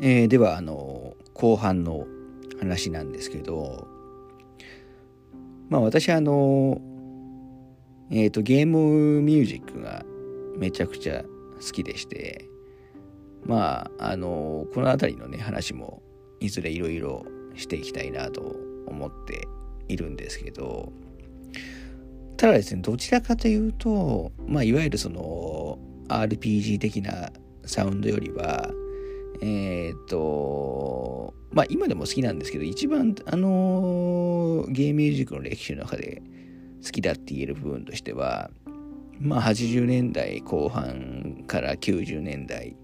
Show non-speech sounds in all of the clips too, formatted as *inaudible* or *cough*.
えー、ではあの後半の話なんですけどまあ私あのえっ、ー、とゲームミュージックがめちゃくちゃ好きでしてまああのこの辺りのね話もいずれいろいろしていきたいなと思っているんですけどただですねどちらかというとまあいわゆるその RPG 的なサウンドよりはえっ、とまあ今でも好きなんですけど一番あのゲームミュージックの歴史の中で好きだって言える部分としてはまあ80年代後半から90年代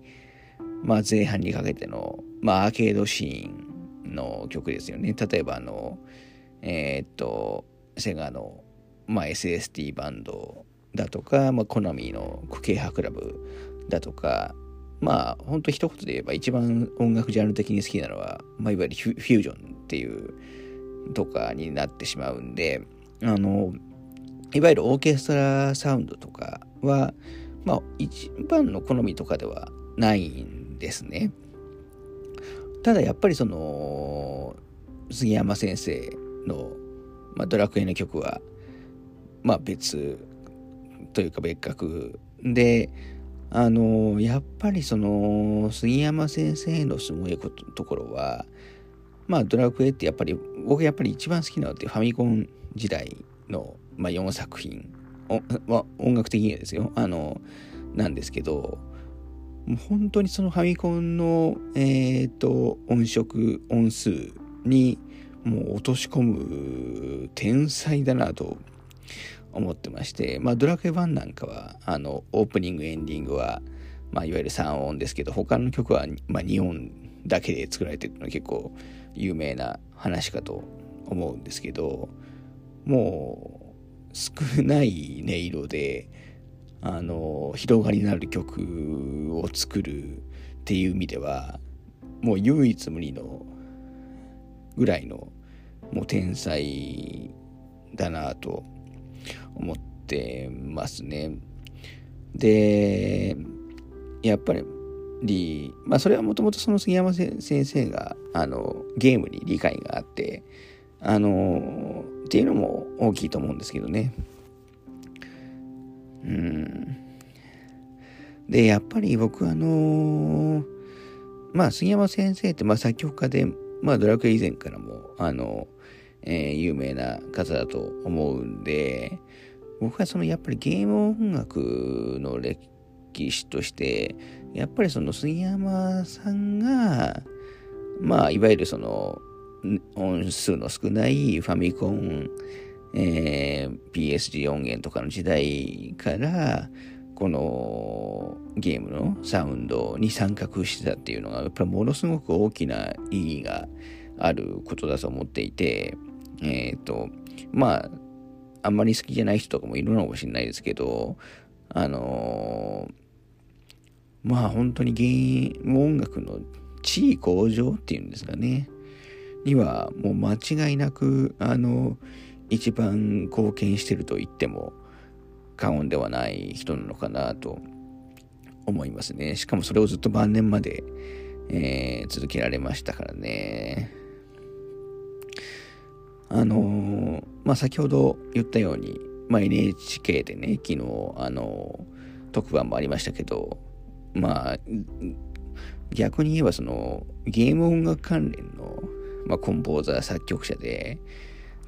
まあ前半にかけてのまあアーケードシーンの曲ですよね。例えばあのえっ、とセガのまあ SST バンドだとか、まあ、コナミのクケハクラブだとかまあ本当一言で言えば一番音楽ジャンル的に好きなのは、まあ、いわゆるフュージョンっていうとかになってしまうんであのいわゆるオーケストラサウンドとかはまあ一番の好みとかではないんですね。ただやっぱりその杉山先生の、まあ、ドラクエの曲はまあ別というか別格であのやっぱりその杉山先生のすごいところはまあドラクエってやっぱり僕やっぱり一番好きなのってファミコン時代の、まあ、4作品ま音楽的にはですよ。あのなんですけどもう本当にそのファミコンのえっ、ー、と音色音数にもう落とし込む天才だなと思ってまして、まあ、ドラクエ1なんかは、あの、オープニング、エンディングは、まあ、いわゆる3音ですけど、他の曲は、まあ、2音だけで作られてるのは結構有名な話かと思うんですけど、もう、少ない音色で、あの、広がりのある曲を作るっていう意味では、もう唯一無二のぐらいの、もう天才だなと思ってますね。で、やっぱり、まあそれはもともとその杉山先生があのゲームに理解があって、あの、っていうのも大きいと思うんですけどね。うん。で、やっぱり僕あのまあ杉山先生ってまあ作曲家で、まあドラクエ以前からも、あの、えー、有名な方だと思うんで、僕はそのやっぱりゲーム音楽の歴史として、やっぱりその杉山さんが、まあ、いわゆるその音数の少ないファミコン、えー、PSG 音源とかの時代から、このゲームのサウンドに参画してたっていうのが、やっぱりものすごく大きな意義があることだと思っていて、えっ、ー、と、まあ、あんまり好きじゃない人とかもいるのかもしれないですけど、あのー、まあ本当にゲーム音楽の地位向上っていうんですかね、にはもう間違いなく、あの、一番貢献してると言っても過言ではない人なのかなと思いますね。しかもそれをずっと晩年まで、えー、続けられましたからね。あのー、まあ、先ほど言ったように、まあ、NHK でね、昨日、あのー、特番もありましたけど、まあ、逆に言えばその、ゲーム音楽関連の、まあ、コンポーザー作曲者で、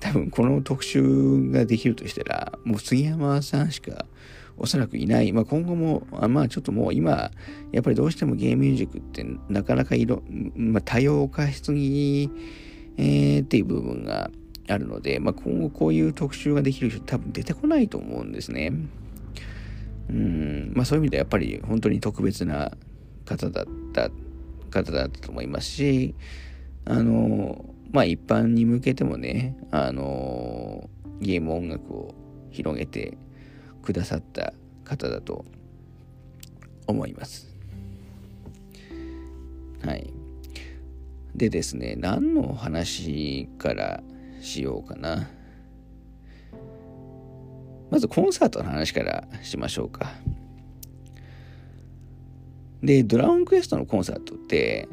多分この特集ができるとしたら、もう杉山さんしかおそらくいない。まあ、今後も、あまあちょっともう今、やっぱりどうしてもゲームミュージックってなかなかいろ、まあ、多様化しすぎ、えー、っていう部分があるので、まあ、今後こういう特集ができる人多分出てこないと思うんですね。うん、まあそういう意味ではやっぱり本当に特別な方だった方だったと思いますし、あの、まあ一般に向けてもね、あの、ゲーム音楽を広げてくださった方だと思います。はい。でですね、何の話からしようかな。まずコンサートの話からしましょうか。で、ドラゴンクエストのコンサートって、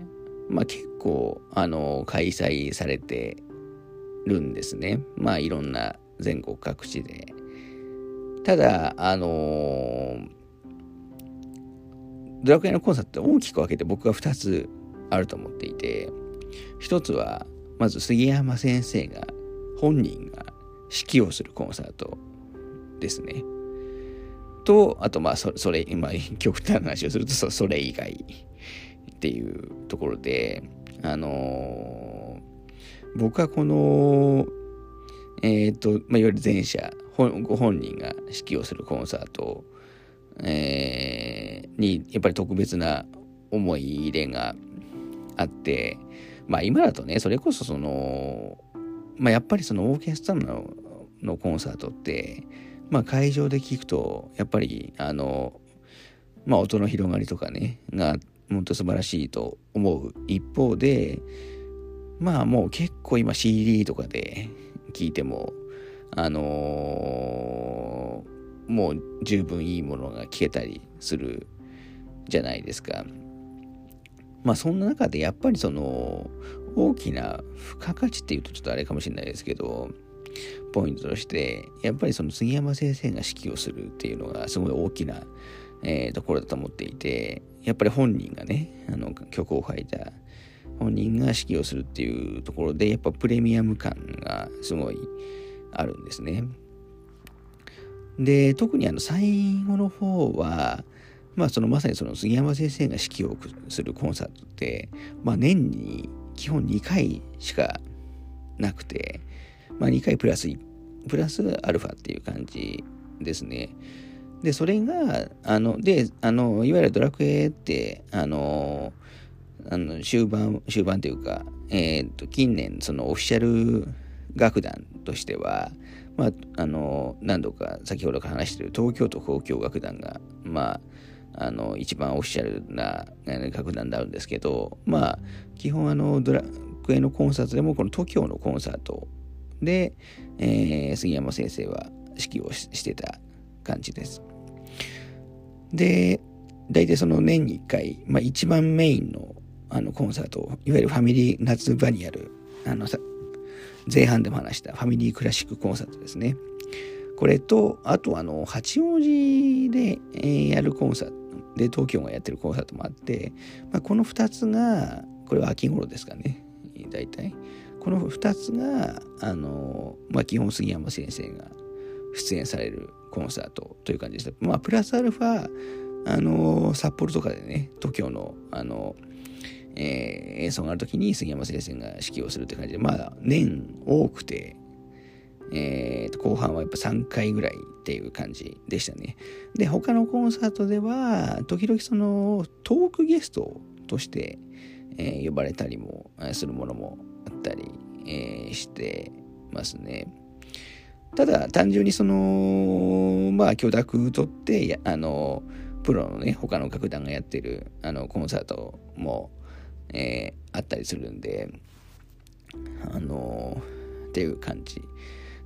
まあ結構、あの、開催されてるんですね。まあいろんな全国各地で。ただ、あのー、ドラクエのコンサートって大きく分けて僕は2つあると思っていて、1つは、まず杉山先生が、本人が指揮をするコンサートですね。と、あと、まあそ、それ、今、極端な話をすると、それ以外っていうところで、あのー、僕はこの、えっ、ー、と、まあ、いわゆる前者、ご本人が指揮をするコンサート、えー、に、やっぱり特別な思い入れがあって、まあ今だとね、それこそその、まあやっぱりそのオーケストラののコンサートって、まあ会場で聞くと、やっぱりあの、まあ音の広がりとかね、が本当素晴らしいと思う一方で、まあもう結構今 CD とかで聞いても、あのー、もう十分いいものが聞けたりするじゃないですか。まあそんな中でやっぱりその大きな付加価値っていうとちょっとあれかもしれないですけど、ポイントとして、やっぱりその杉山先生が指揮をするっていうのがすごい大きな、えー、ところだと思っていて、やっぱり本人がね、あの曲を書いた本人が指揮をするっていうところで、やっぱプレミアム感がすごいあるんですね。で、特にあの最後の方は、まあそのまさにその杉山先生が指揮をするコンサートって、まあ年に基本2回しかなくて、まあ2回プラスプラスアルファっていう感じですね。で、それが、あの、で、あの、いわゆるドラクエって、あの、あの終盤、終盤というか、え、ー、と、近年、そのオフィシャル楽団としては、まあ、あの、何度か先ほどから話している東京都交響楽団が、まあ、あの、一番オフィシャルな楽団であるんですけど、まあ、基本あの、ドラクエのコンサートでも、この TOKIO のコンサートで、えー、杉山先生は指揮をしてた感じです。で、大体その年に1回、まあ、一番メインのあのコンサート、いわゆるファミリー夏場にやる、あのさ、前半でも話したファミリークラシックコンサートですね。これと、あとあの、八王子で、えー、やるコンサート、で、東京がやってるコンサートもあって、まあ、この2つが、これは秋頃ですかね、大体。この2つが、あの、まあ、基本杉山先生が出演されるコンサートという感じでした。まあ、プラスアルファ、あの、札幌とかでね、東京の、あの、えー、演奏がある時に杉山先生が指揮をするって感じで、まあ、年多くて、えー、後半はやっぱ3回ぐらいっていう感じでしたね。で、他のコンサートでは、時々そのトークゲストとして、えー、呼ばれたりもするものもあったり、えー、してますね。ただ、単純にその、まあ、許諾取って、あの、プロのね、他の楽団がやってる、あの、コンサートも、えー、あったりするんで、あのっていう感じ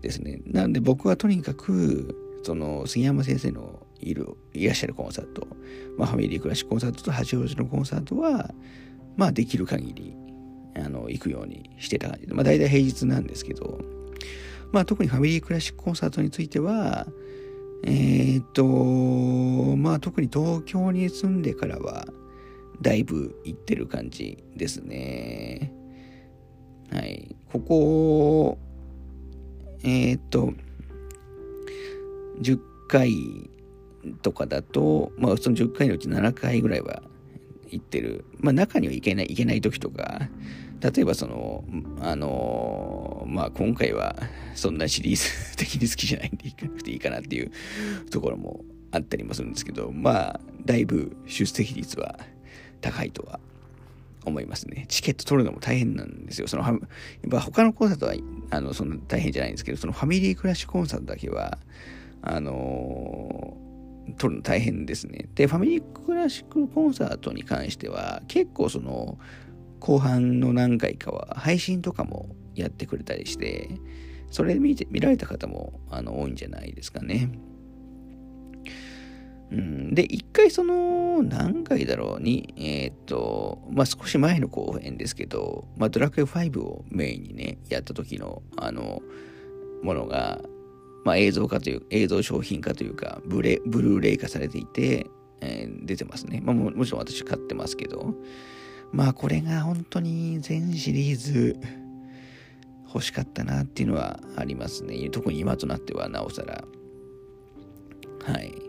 ですね。なんで僕はとにかく、その杉山先生のいる、いらっしゃるコンサート、まあ、ファミリークラシックコンサートと八王子のコンサートは、まあできる限り、あの、行くようにしてた感じで、まあ大体平日なんですけど、まあ特にファミリークラシックコンサートについては、えー、っと、まあ特に東京に住んでからは、だいぶ行ってる感じですね。はい。ここ、えー、っと、10回とかだと、まあその10回のうち7回ぐらいは行ってる。まあ中には行けない、行けない時とか、例えばその、あのまあ今回はそんなシリーズ *laughs* 的に好きじゃないんで行かなくていいかなっていうところもあったりもするんですけど、まあだいぶ出席率は高いとは思いますね。チケット取るのも大変なんですよ。その、やっぱ他のコンサートは、あの、そんな大変じゃないんですけど、そのファミリークラッシュコンサートだけは、あのー、取るの大変ですね。で、ファミリークラシックコンサートに関しては、結構その、後半の何回かは配信とかもやってくれたりして、それ見て、見られた方も、あの、多いんじゃないですかね。うん、で、一回その、何回だろうに、えっ、と、まあ、少し前の後編ですけど、まあ、ドラクエ5をメインにね、やった時の、あの、ものが、まあ、映像化という、映像商品化というか、ブレ、ブルーレイ化されていて、えー、出てますね。まあも、もちろん私買ってますけど、まあ、これが本当に全シリーズ欲しかったなっていうのはありますね。特に今となってはなおさら。はい。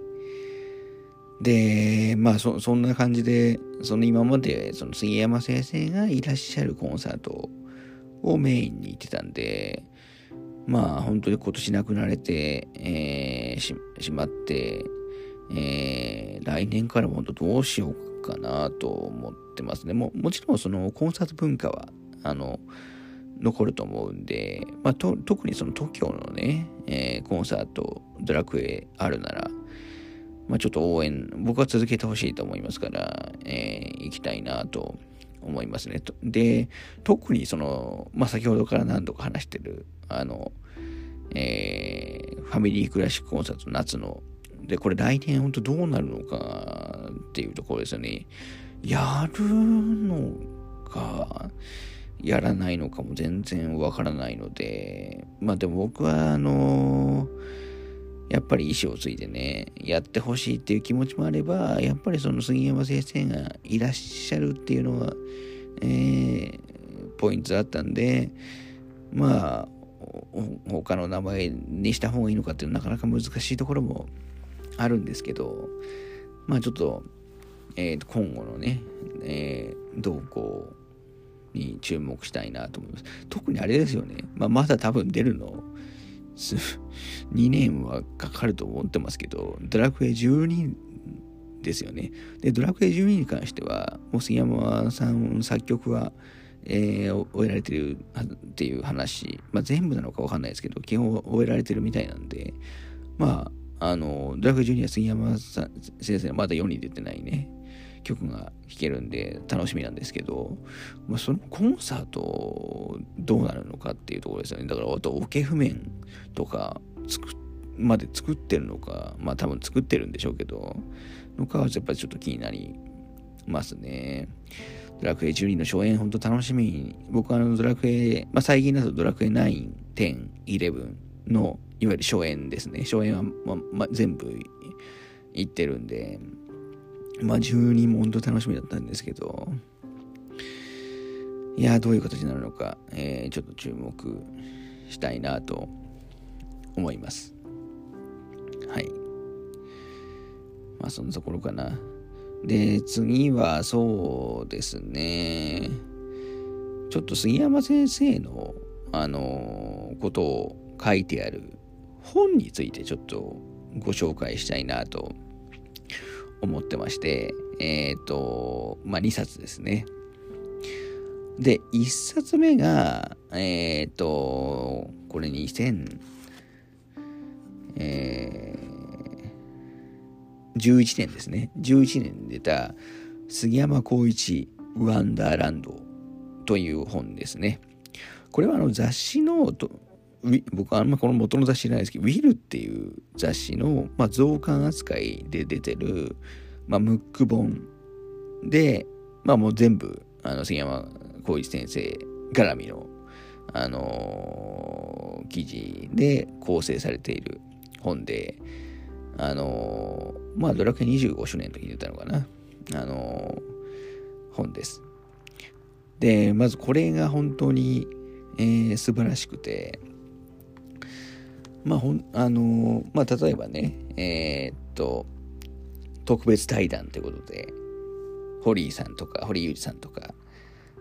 で、まあそ、そんな感じで、その今まで、その杉山先生がいらっしゃるコンサートをメインに行ってたんで、まあ、本当に今年亡くなれて、えー、ししまって、えー、来年からも本当どうしようかなと思ってますね。ももちろんそのコンサート文化は、あの、残ると思うんで、まあ、特にその TOKIO のね、えー、コンサート、ドラクエあるなら、まあ、ちょっと応援、僕は続けてほしいと思いますから、えー、行きたいなと思いますね。で、特にその、まあ、先ほどから何度か話してる、あの、えー、ファミリークラシックコンサート夏の、で、これ来年本当どうなるのかっていうところですよね。やるのか、やらないのかも全然わからないので、まあでも僕はあのやっぱり意思を継いでね、やってほしいっていう気持ちもあれば、やっぱりその杉山先生がいらっしゃるっていうのは、えー、ポイントだったんで、まあ、他の名前にした方がいいのかっていうのはなかなか難しいところもあるんですけど、まあちょっと、えー、今後のね、えー、動向に注目したいなと思います。特にあれですよね。まあ、まだ多分出るの、*laughs* 2年はかかると思ってますけど、ドラクエ12ですよね。で、ドラクエ12に関しては、もう杉山さん作曲は、えー、終えられてるっていう話、まあ、全部なのかわかんないですけど、基本終えられてるみたいなんで、まあ、あの、ドラクエ12は杉山さん先生まだ世に出てないね、曲が弾けるんで楽しみなんですけど、まあ、そのコンサートどうなるのかっていうところですよね。だからあとオケ譜面とか作まで作ってるのか、まあ多分作ってるんでしょうけど、のかはやっぱりちょっと気になりますね。ドラクエ12の初演本当楽しみに、僕はあのドラクエ、まあ最近だとドラクエ9、10、11のいわゆる初演ですね。初演は、まま、全部行ってるんで、まあ12も本当楽しみだったんですけど、いやどういう形になるのか、えー、ちょっと注目したいなと思います。はい。まあそんなところかな。で、次はそうですね。ちょっと杉山先生の、あのー、ことを書いてある本についてちょっとご紹介したいなと思ってまして、えっ、ー、と、まあ、2冊ですね。で、1冊目が、えっ、ー、と、これ2000、えー、11年ですね。11年に出た、杉山浩一ワンダーランドという本ですね。これはあの雑誌の僕はあんまこの元の雑誌じゃないですけど、ウィルっていう雑誌の、まあ、増刊扱いで出てる、まあ、ムック本で、まあもう全部、あの、杉山浩一先生絡みの、あのー、記事で構成されている本で、あのー、まあ、ドラクエ25周年の時に出たのかな、あのー、本です。で、まずこれが本当に、えー、素晴らしくて、まあ、ほん、あのまあ、例えばね、えー、っと、特別対談ということで、堀井さんとか、堀井裕二さんとか、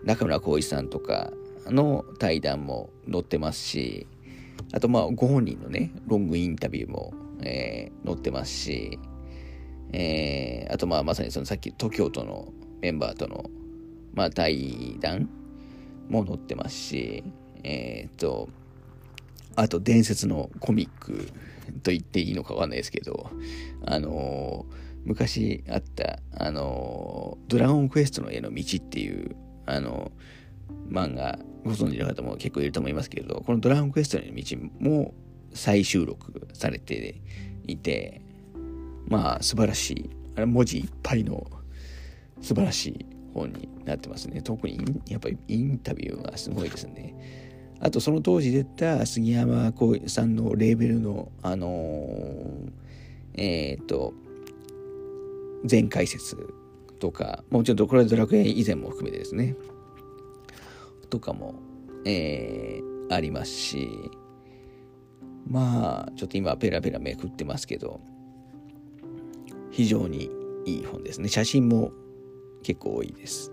中村浩一さんとかの対談も載ってますし、あとまあご本人のね、ロングインタビューも、えー、載ってますし、えー、あとまあまさにそのさっき東京都のメンバーとの、まあ、対談も載ってますし、えー、っと、あと伝説のコミックと言っていいのかわかんないですけど、あのー、昔あった、あのー、ドラゴンクエストの絵の道っていう、あのー、漫画、ご存知の方も結構いると思いますけれど、このドラゴンクエストの道も再収録されていて、まあ素晴らしい、あれ文字いっぱいの素晴らしい本になってますね。特にやっぱりインタビューがすごいですね。あとその当時出た杉山さんのレーベルのあのー、えっ、ー、と全解説とかもちろんこれはドラクエ以前も含めてですね。とかも、えー、ありますしまあちょっと今ペラペラめくってますけど非常にいい本ですね。写真も結構多いです。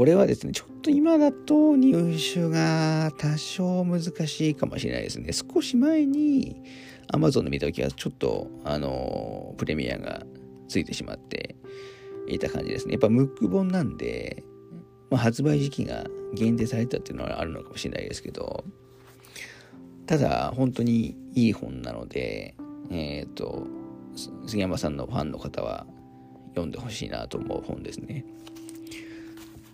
これはですねちょっと今だと入手が多少難しいかもしれないですね少し前に Amazon で見た時はちょっとあのプレミアがついてしまっていた感じですねやっぱムック本なんで、まあ、発売時期が限定されたっていうのはあるのかもしれないですけどただ本当にいい本なのでえっ、ー、と杉山さんのファンの方は読んでほしいなと思う本ですね。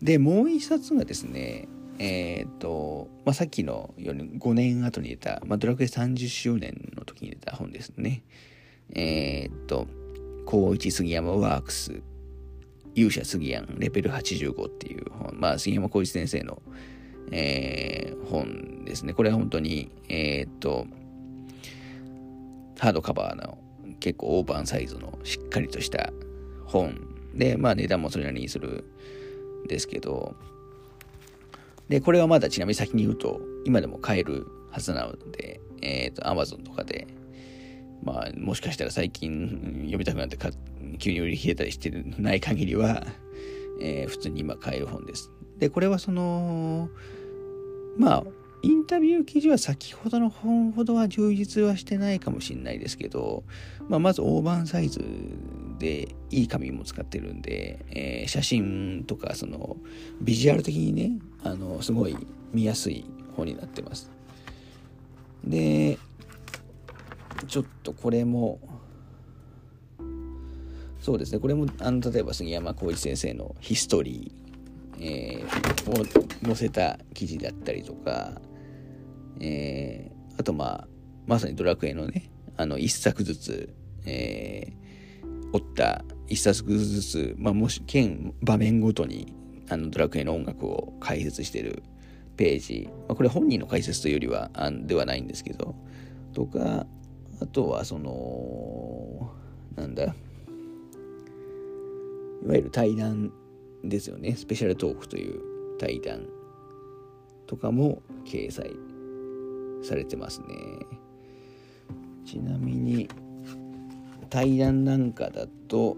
で、もう一冊がですね、えっ、と、まあ、さっきのように5年後に出た、まあ、ドラクエ30周年の時に出た本ですね。えっ、と、高一杉山ワークス、勇者杉山レベル85っていう本、まあ、杉山浩一先生の、えー、本ですね。これは本当に、えっ、と、ハードカバーの結構オーバーサイズのしっかりとした本で、まあ値段もそれなりにするですけど、で、これはまだちなみに先に言うと、今でも買えるはずなので、えっ、ー、と、Amazon とかで、まあ、もしかしたら最近読みたくなって急に売り切れたりしてない限りは、えー、普通に今買える本です。で、これはその、まあ、インタビュー記事は先ほどの本ほどは充実はしてないかもしれないですけど、まあ、まず大判サイズでいい紙も使ってるんで、えー、写真とかそのビジュアル的にねあのすごい見やすい本になってます。でちょっとこれもそうですねこれもあの例えば杉山浩一先生のヒストリー、えー、を載せた記事だったりとか、えー、あとまあまさにドラクエのねあの一作ずつ、えー、折った一冊ずつ、まあ、もし県場面ごとにあのドラクエの音楽を解説してるページ、まあ、これ本人の解説というよりはあではないんですけどとかあとはそのなんだいわゆる対談ですよね。スペシャルトークという対談とかも掲載されてますね。ちなみに対談なんかだと、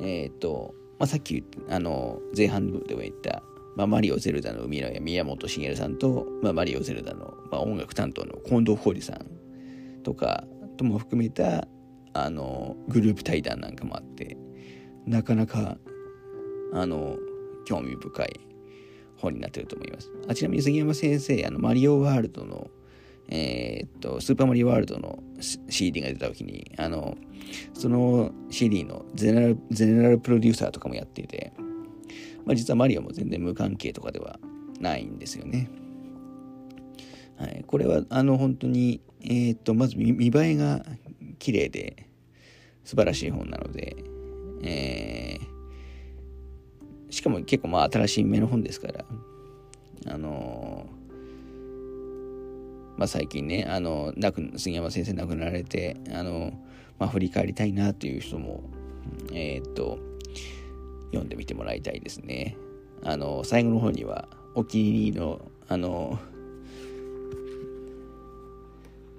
えっ、ー、と、まあ、さっきあの前半でも言った、まあ、マリオ・ゼルダの海のや宮本茂さんと、まあ、マリオ・ゼルダの、まあ、音楽担当の近藤浩二さんとかとも含めたあのグループ対談なんかもあってなかなかあの興味深い本になってると思います。あちなみに杉山先生あのマリオワールドのえー、っと、スーパーマリオワールドの CD が出た時に、あの、その CD のゼネラルゼネラルプロデューサーとかもやっていて、まあ、実はマリオも全然無関係とかではないんですよね。はい、これはあの本当に、えー、っとまず見栄えが綺麗で素晴らしい本なので、えー、しかも結構まあ新しい目の本ですからあのまあ、最近ねあの杉山先生亡くなられてあの、まあ、振り返りたいなという人もえー、っと読んでみてもらいたいですね。あの最後の方にはお気に入りのあの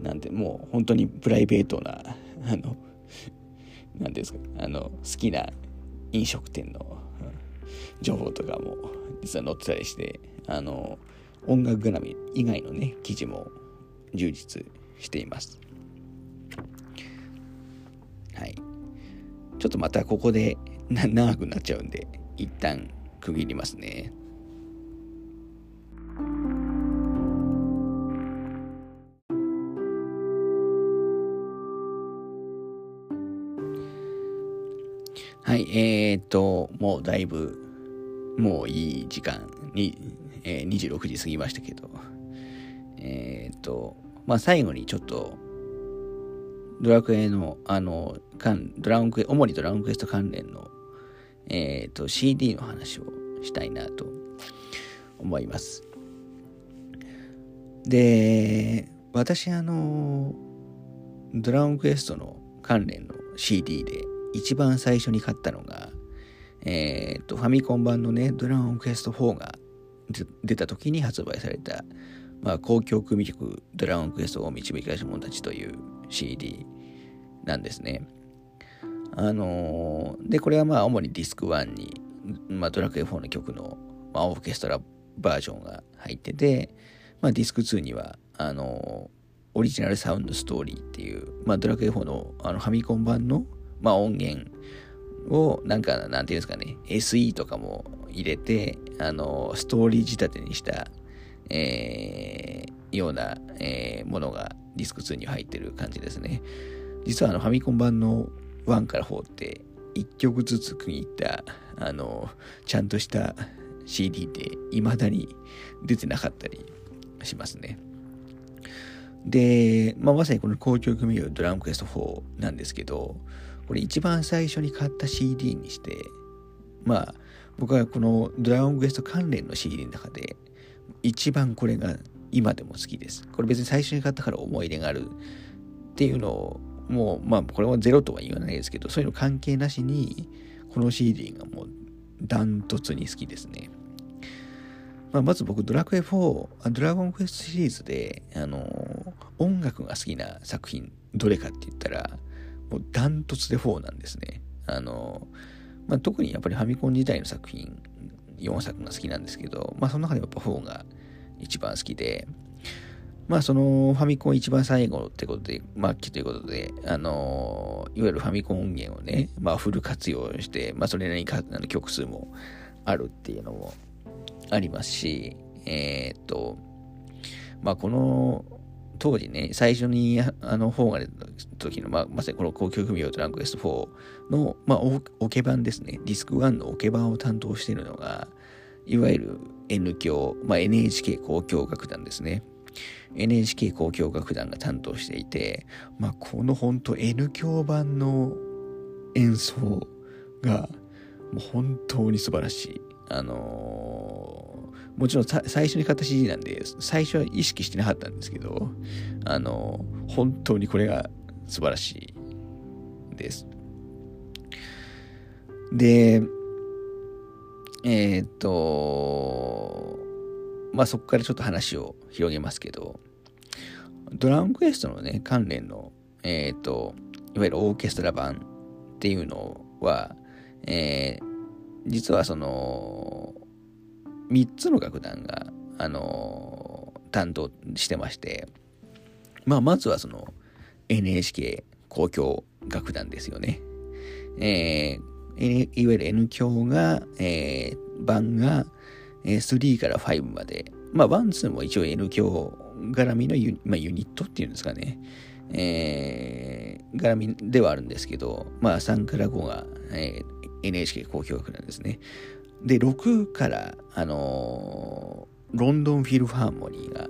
なんてもう本当にプライベートなあの何ですかあの好きな飲食店の情報とかも実は載ってたりしてあの音楽絡み以外のね記事も充実しています。はい。ちょっとまたここで長くなっちゃうんで、一旦区切りますね。はい、えー、っと、もうだいぶ、もういい時間に、えー、26時過ぎましたけど、えー、っと、まあ、最後にちょっとドラクエの、あの、ドラゴンクエ、主にドラゴンクエスト関連の、えっ、と、CD の話をしたいなと思います。で、私、あの、ドラゴンクエストの関連の CD で一番最初に買ったのが、えっ、ー、と、ファミコン版のね、ドラゴンクエスト4が出た時に発売された、まあ、公共組曲ドラゴンクエストを導き出し者たちという CD なんですね。あのー、で、これはまあ主にディスク1に、まあ、ドラクエ4の曲の、まあ、オーケストラバージョンが入ってて、まあ、ディスク2には、あのー、オリジナルサウンドストーリーっていう、まあ、ドラクエ4のあのファミコン版の、まあ、音源を、なんか、なんていうんですかね、SE とかも入れて、あの、ストーリー仕立てにした、えー、ような、えー、ものがディスク2に入ってる感じですね。実はあのファミコン版の1から4って1曲ずつ区切ったあのちゃんとした CD で未だに出てなかったりしますね。で、まあ、まさにこの公共組合ドラムクエスト4なんですけど、これ一番最初に買った CD にして、まあ、僕はこのドラゴンクエスト関連の CD の中で、一番これが今でも好きです。これ別に最初に買ったから思い出があるっていうのをもう、まあ、これはゼロとは言わないですけど、そういうの関係なしに、この CD がもう、ダントツに好きですね。まあ、まず僕、ドラクエ4、ドラゴンクエストシリーズで、あの、音楽が好きな作品、どれかって言ったら、もうダントツで4なんですね。あの、まあ、特にやっぱりファミコン時代の作品、4作が好きなんですけど、まあ、その中でやっぱ4が一番好きで、まあそのファミコン一番最後ってことで、末期ということで、あのいわゆるファミコン音源をね、まあフル活用して、まあそれなりに曲数もあるっていうのもありますし、えー、っと、まあこの当時ね、最初にあの方が出た時の、まあ、まさにこの高級組用トランクエスト4の、まあ、オケ版ですね、ディスク1のオケ版を担当しているのが、いわゆる N 響、まあ、NHK 交響楽団ですね。NHK 交響楽団が担当していて、まあ、この本当 N 響版の演奏がもう本当に素晴らしい。あのー、もちろん最初に買った CD なんで、最初は意識してなかったんですけど、あの、本当にこれが素晴らしいです。で、えー、っと、まあそこからちょっと話を広げますけど、ドラゴンクエストのね、関連の、えっ、と、いわゆるオーケストラ版っていうのは、えー、実はその、3つの楽団が、あの担当してまして、まあ、まずはその、NHK 交響楽団ですよね。えー、いわゆる N 響が、えー、版が、え3から5まで、まあ、1、2も一応 N 響絡みのユ,、まあ、ユニットっていうんですかね、えー、絡みではあるんですけど、まあ、3から5が、えー、NHK 交響楽なんですね。で、6から、あの、ロンドンフィルハーモニーが、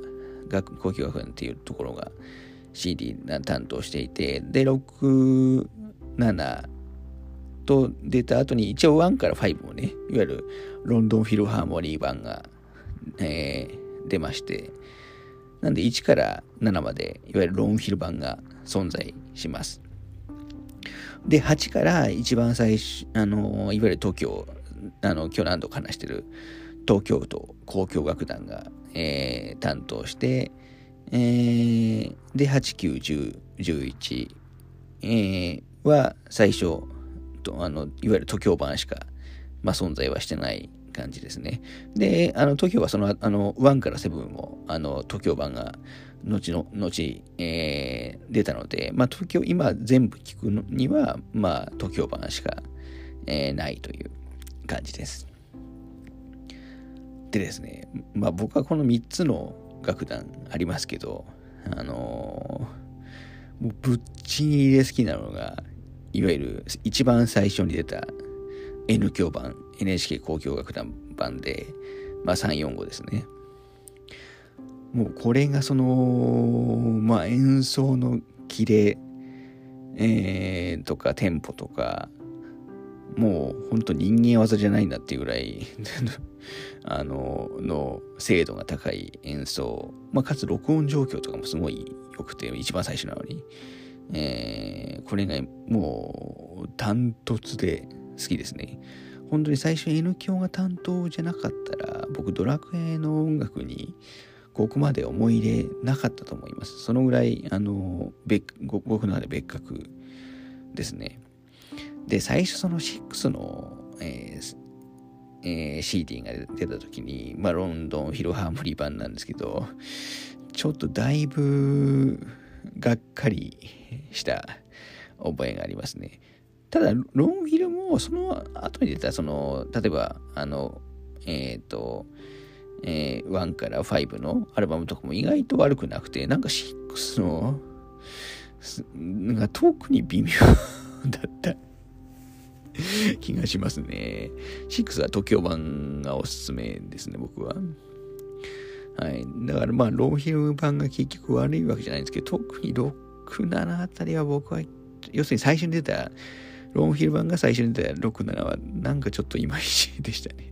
学交響楽団っていうところが CD 担当していて、で、6、7と出た後に、一応1から5もね、いわゆるロンドンフィルハーモニー版が、えー、出まして、なんで1から7まで、いわゆるロンフィル版が存在します。で、8から一番最初、あの、いわゆる東京、あの、今日何度か話してる東京都交響楽団が、えー、担当して、えー、で、8、9、10、11、えー、は最初と、あの、いわゆる東京版しか、まあ、存在はしてない感じですね。で、あの、東京はその、あの、1から7も、あの、東京版が、後の、後、えー、出たので、まあ、東京、今全部聞くのには、まあ、東京版しか、えー、ないという感じです。でですね、まあ、僕はこの3つの楽団ありますけど、あのー、もうぶっちぎりで好きなのが、いわゆる一番最初に出た N 響版、NHK 交響楽団版で、まあ345ですね。もうこれがその、まあ演奏のキレえー、とかテンポとか、もう本当人間技じゃないんだっていうぐらい *laughs* あの、の精度が高い演奏、まあ、かつ録音状況とかもすごい良くて、一番最初なのに、えー、これがもうダントツで好きですね。本当に最初 N 響が担当じゃなかったら、僕ドラクエの音楽にここまで思い入れなかったと思います。そのぐらい、あの、僕の中で別格ですね。で、最初その6の、えーえー、CD が出た時に、まあ、ロンドンフィロハーモニー版なんですけど、ちょっとだいぶがっかりした覚えがありますね。ただ、ロンフィルもその後に出た、その、例えば、あの、えっ、ー、と、えー、1から5のアルバムとかも意外と悪くなくて、なんか6の、なんか特に微妙だった *laughs* 気がしますね。6は TOKIO 版がおすすめですね、僕は。はい。だからまあ、ローヒル版が結局悪いわけじゃないんですけど、特に6、7あたりは僕は、要するに最初に出た、ローヒル版が最初に出た6、7は、なんかちょっといまいちでしたね。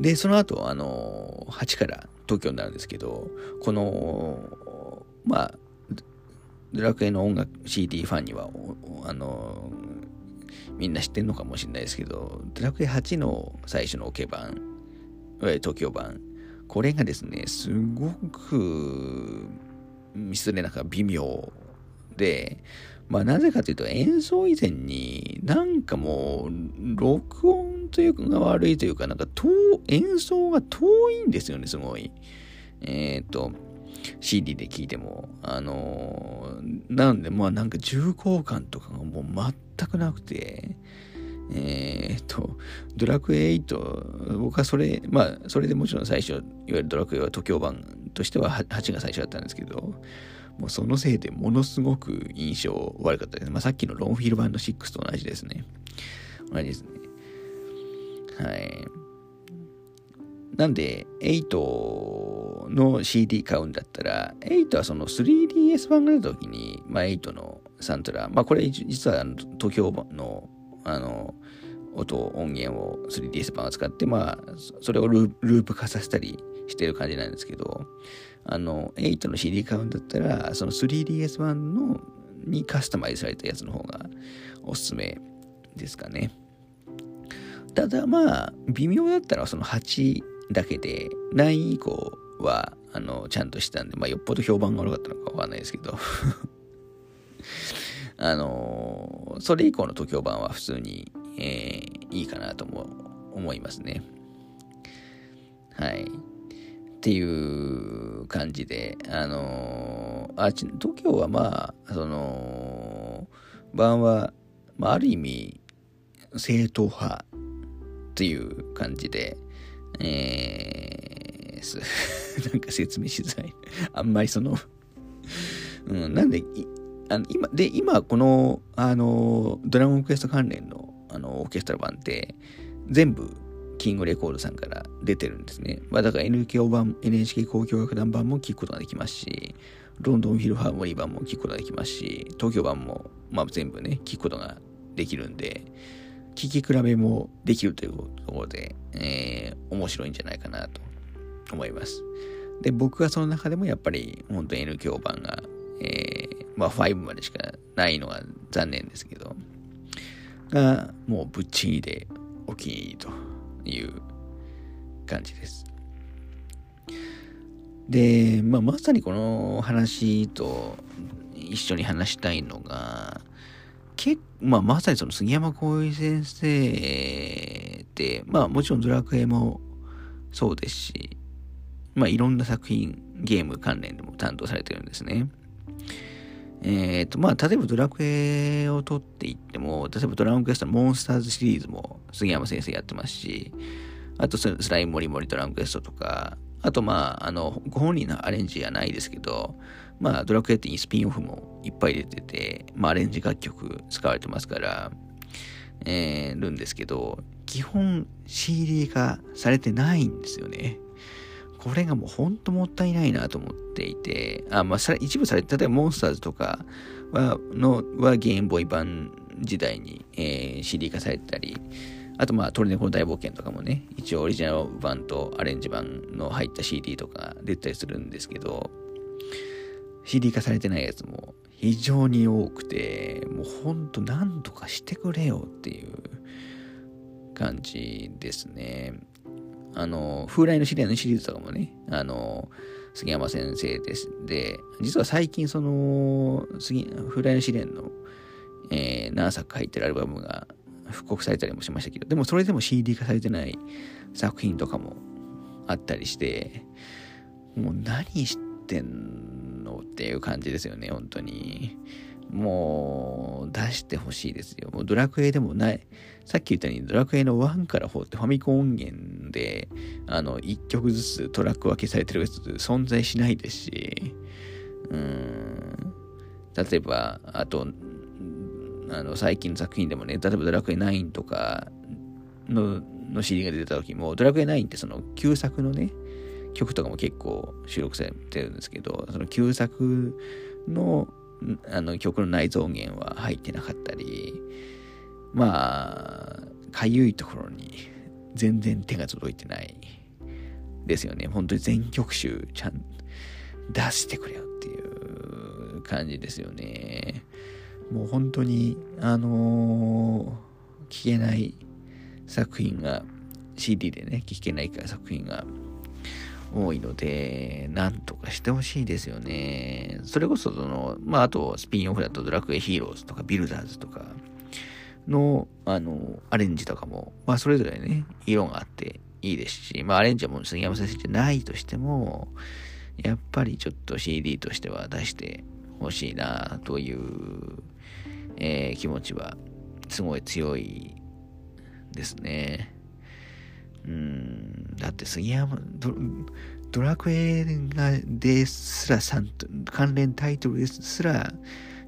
で、その後、あの、8から東京になるんですけど、この、まあ、ドラクエの音楽 CD ファンには、あの、みんな知ってるのかもしれないですけど、ドラクエ8の最初のオケ版、東京版、これがですね、すごく、失礼なか微妙で、まあなぜかというと演奏以前になんかもう録音というかが悪いというかなんか遠演奏が遠いんですよね、すごい。えっ、ー、と、CD で聴いても。あのー、なんで、まあなんか重厚感とかがもう全くなくて、えっ、と、ドラクエ8、僕はそれ、まあ、それでもちろん最初、いわゆるドラクエは東京版としては8が最初だったんですけど、もうそのせいでものすごく印象悪かったです。まあ、さっきのロンフィール版の6と同じですね。同じですね。はい。なんで、8の CD 買うんだったら、8はその 3DS 版が出た時に、まあ、8のサントラ、まあ、これ実はあの東京の、あの、音、音源を 3DS 版を使って、まあ、それをループ化させたりしてる感じなんですけど、あの、8の CD 買うんだったら、その 3DS 版のにカスタマイズされたやつの方がおすすめですかね。ただまあ、微妙だったらその8だけで、9以降は、あの、ちゃんとしたんで、まあ、よっぽど評判が悪かったのかわかんないですけど *laughs* あのそれ以降の東京版は普通に、えー、いいかなとも思いますね。はい。っていう感じで、あのあち、東京はまあ、その、版は、まあ、ある意味、正統派っていう感じで、えー、*laughs* なんか説明しづらい。あんまりその *laughs* うん、なんで、あの今、で、今、この、あの、ドラゴンクエスト関連の、あの、オーケストラ版って、全部、キングレコードさんから出てるんですね。まあ、だから NKO 版、NHK 交響楽団版も聴くことができますし、ロンドンフィルハーモニー版も聴くことができますし、東京版も、まあ、全部ね、聴くことができるんで、聞き比べもできるというところで、えー、面白いんじゃないかなと思います。で、僕はその中でもやっぱり本当に N 響版が、えー、まあ5までしかないのが残念ですけど、がもうぶっちぎりでお気に入りという感じです。で、まあ、まさにこの話と一緒に話したいのが、けまあ、まさにその杉山浩一先生って、まあもちろんドラクエもそうですし、まあいろんな作品、ゲーム関連でも担当されてるんですね。えっ、ー、と、まあ例えばドラクエを取っていっても、例えばドラゴンクエストのモンスターズシリーズも杉山先生やってますし、あとスライムモリモリドラゴンクエストとか、あとまあ、あの、ご本人のアレンジじゃないですけど、まあ、ドラクエってスピンオフもいっぱい出てて、まあ、アレンジ楽曲使われてますから、えー、るんですけど、基本 CD 化されてないんですよね。これがもうほんともったいないなと思っていて、あ、まあ、一部されて、例えばモンスターズとかは、の、はゲームボーイ版時代に、えー、CD 化されてたり、あとまあ、トルネコの大冒険とかもね、一応オリジナル版とアレンジ版の入った CD とか出たりするんですけど、CD 化されてないやつも非常に多くて、もうほんと何とかしてくれよっていう感じですね。あの、風来の試練のシリーズとかもね、あの、杉山先生です。で、実は最近その、杉、風来の試練の、えー、何作か入ってるアルバムが復刻されたりもしましたけど、でもそれでも CD 化されてない作品とかもあったりして、もう何してんのっていう感じですよね、本当に。もう出してほしいですよ。もうドラクエでもない。さっき言ったようにドラクエの1から4ってファミコン音源で、あの、1曲ずつトラック分けされてるやつ存在しないですし、うん。例えば、あと、あの、最近の作品でもね、例えばドラクエ9とかの、の CD が出た時も、ドラクエ9ってその旧作のね、曲とかも結構収録されてるんですけど、その旧作のあの曲の内臓音源は入ってなかったり、まあ、かゆいところに全然手が届いてないですよね。本当に全曲集ちゃん出してくれよっていう感じですよね。もう本当に、あのー、聞けない作品が、CD でね、聞けないから作品が多いので、なんとかしてほしいですよね。それこそ、その、まあ、あと、スピンオフだとドラクエヒーローズとかビルダーズとかの、あの、アレンジとかも、まあ、それぞれね、色があっていいですし、まあ、アレンジはもう杉山先生じゃないとしても、やっぱりちょっと CD としては出してほしいな、という、えー、気持ちは、すごい強いですね。うん、だって杉山ド、ドラクエがですらさん、関連タイトルですら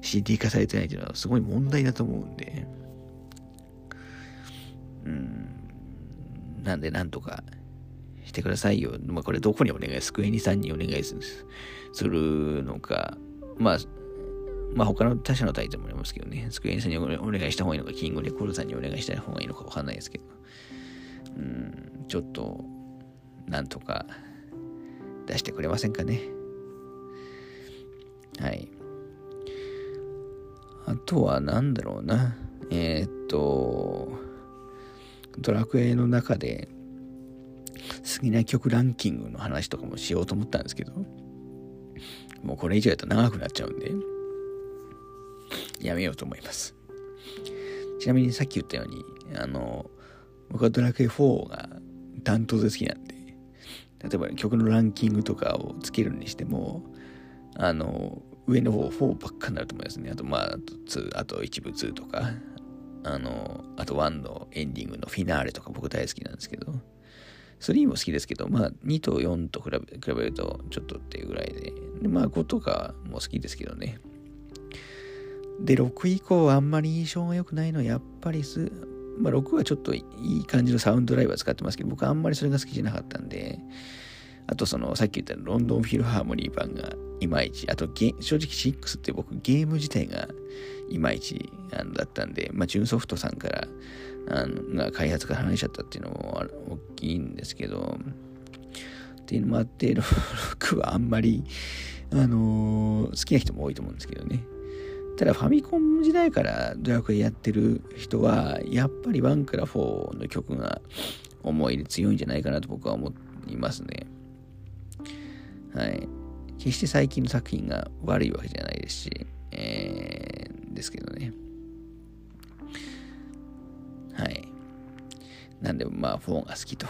CD 化されてないっていうのはすごい問題だと思うんで、うん、なんでなんとかしてくださいよ。まあこれどこにお願い、スクエニさんにお願いするのか、まあ、まあ他の他社のタイトルもありますけどね、スクエニさんにお願いした方がいいのか、キングレコードさんにお願いした方がいいのかわかんないですけど、うん、ちょっと、なんとか出してくれませんかね。はい。あとは何だろうな。えー、っと、ドラクエの中で好きな曲ランキングの話とかもしようと思ったんですけど、もうこれ以上やと長くなっちゃうんで、やめようと思います。ちなみにさっき言ったように、あの、僕はドラクエ4がダントツで好きなんで、例えば曲のランキングとかをつけるにしても、あの、上の方4ばっかになると思いますね。あと、まあ、あと2、あと1部2とか、あの、あと1のエンディングのフィナーレとか僕大好きなんですけど、3も好きですけど、まあ2と4と比べ比べるとちょっとっていうぐらいで、でまあ5とかも好きですけどね。で、6以降はあんまり印象が良くないのはやっぱりす、まあ、6はちょっといい感じのサウンドライバー使ってますけど、僕あんまりそれが好きじゃなかったんで、あとその、さっき言ったロンドンフィルハーモニー版がいまいち、あと正直6って僕ゲーム自体がいまいちだったんで、まあ、ジュンソフトさんからあのが開発から離れちゃったっていうのも大きいんですけど、っていうのもあって、6はあんまり、あのー、好きな人も多いと思うんですけどね。ただファミコン時代からドラクエやってる人は、やっぱり1から4の曲が思い入れ強いんじゃないかなと僕は思いますね。はい。決して最近の作品が悪いわけじゃないですし、えー、ですけどね。なんで、まあ、4が好きと。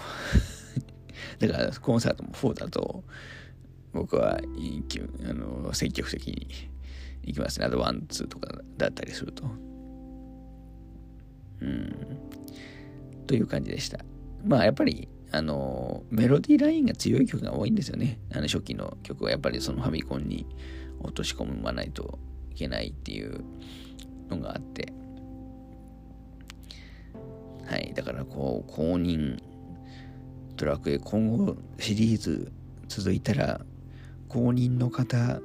*laughs* だから、コンサートも4だと、僕は、あの、積極的にいきますね。あと one、two とかだったりすると。うん。という感じでした。まあやっぱり、あの、メロディーラインが強い曲が多いんですよね。あの初期の曲はやっぱりそのファミコンに落とし込まないといけないっていうのがあって。はい。だからこう、公認、ドラクエ今後シリーズ続いたら公認の方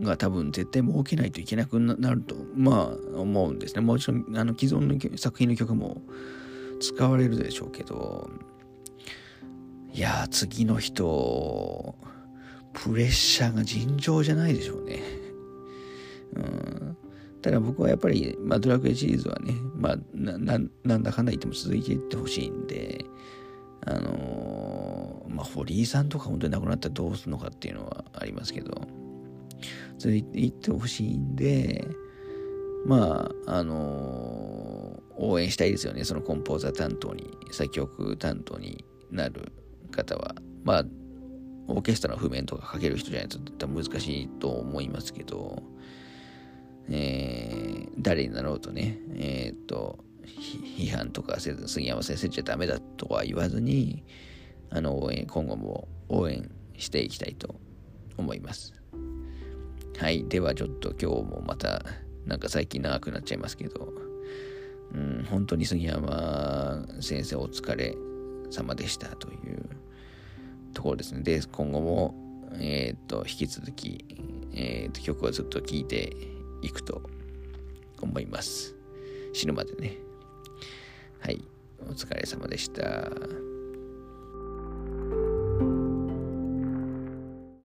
が多分絶対設けないといけなくなるとまあ思うんですねもちろんあの既存の作品の曲も使われるでしょうけどいや次の人プレッシャーが尋常じゃないでしょうねうんただ僕はやっぱり、まあ、ドラクエシリーズはね、まあ、なんだかんだ言っても続いていってほしいんで、あのー、まあ、堀井さんとか本当に亡くなったらどうするのかっていうのはありますけど、続いていってほしいんで、まあ、あのー、応援したいですよね。そのコンポーザー担当に、作曲担当になる方は。まあ、オーケストラの譜面とかかける人じゃないと難しいと思いますけど、えー、誰になろうとね、えっ、と、批判とかせず、杉山先生じゃダメだとは言わずに、あの、応援、今後も応援していきたいと思います。はい。ではちょっと今日もまた、なんか最近長くなっちゃいますけど、うん、本当に杉山先生お疲れ様でしたというところですね。で、今後も、えっ、と、引き続き、えっ、と、曲をずっと聴いていくと思います。死ぬまでね。はい。お疲れ様でした。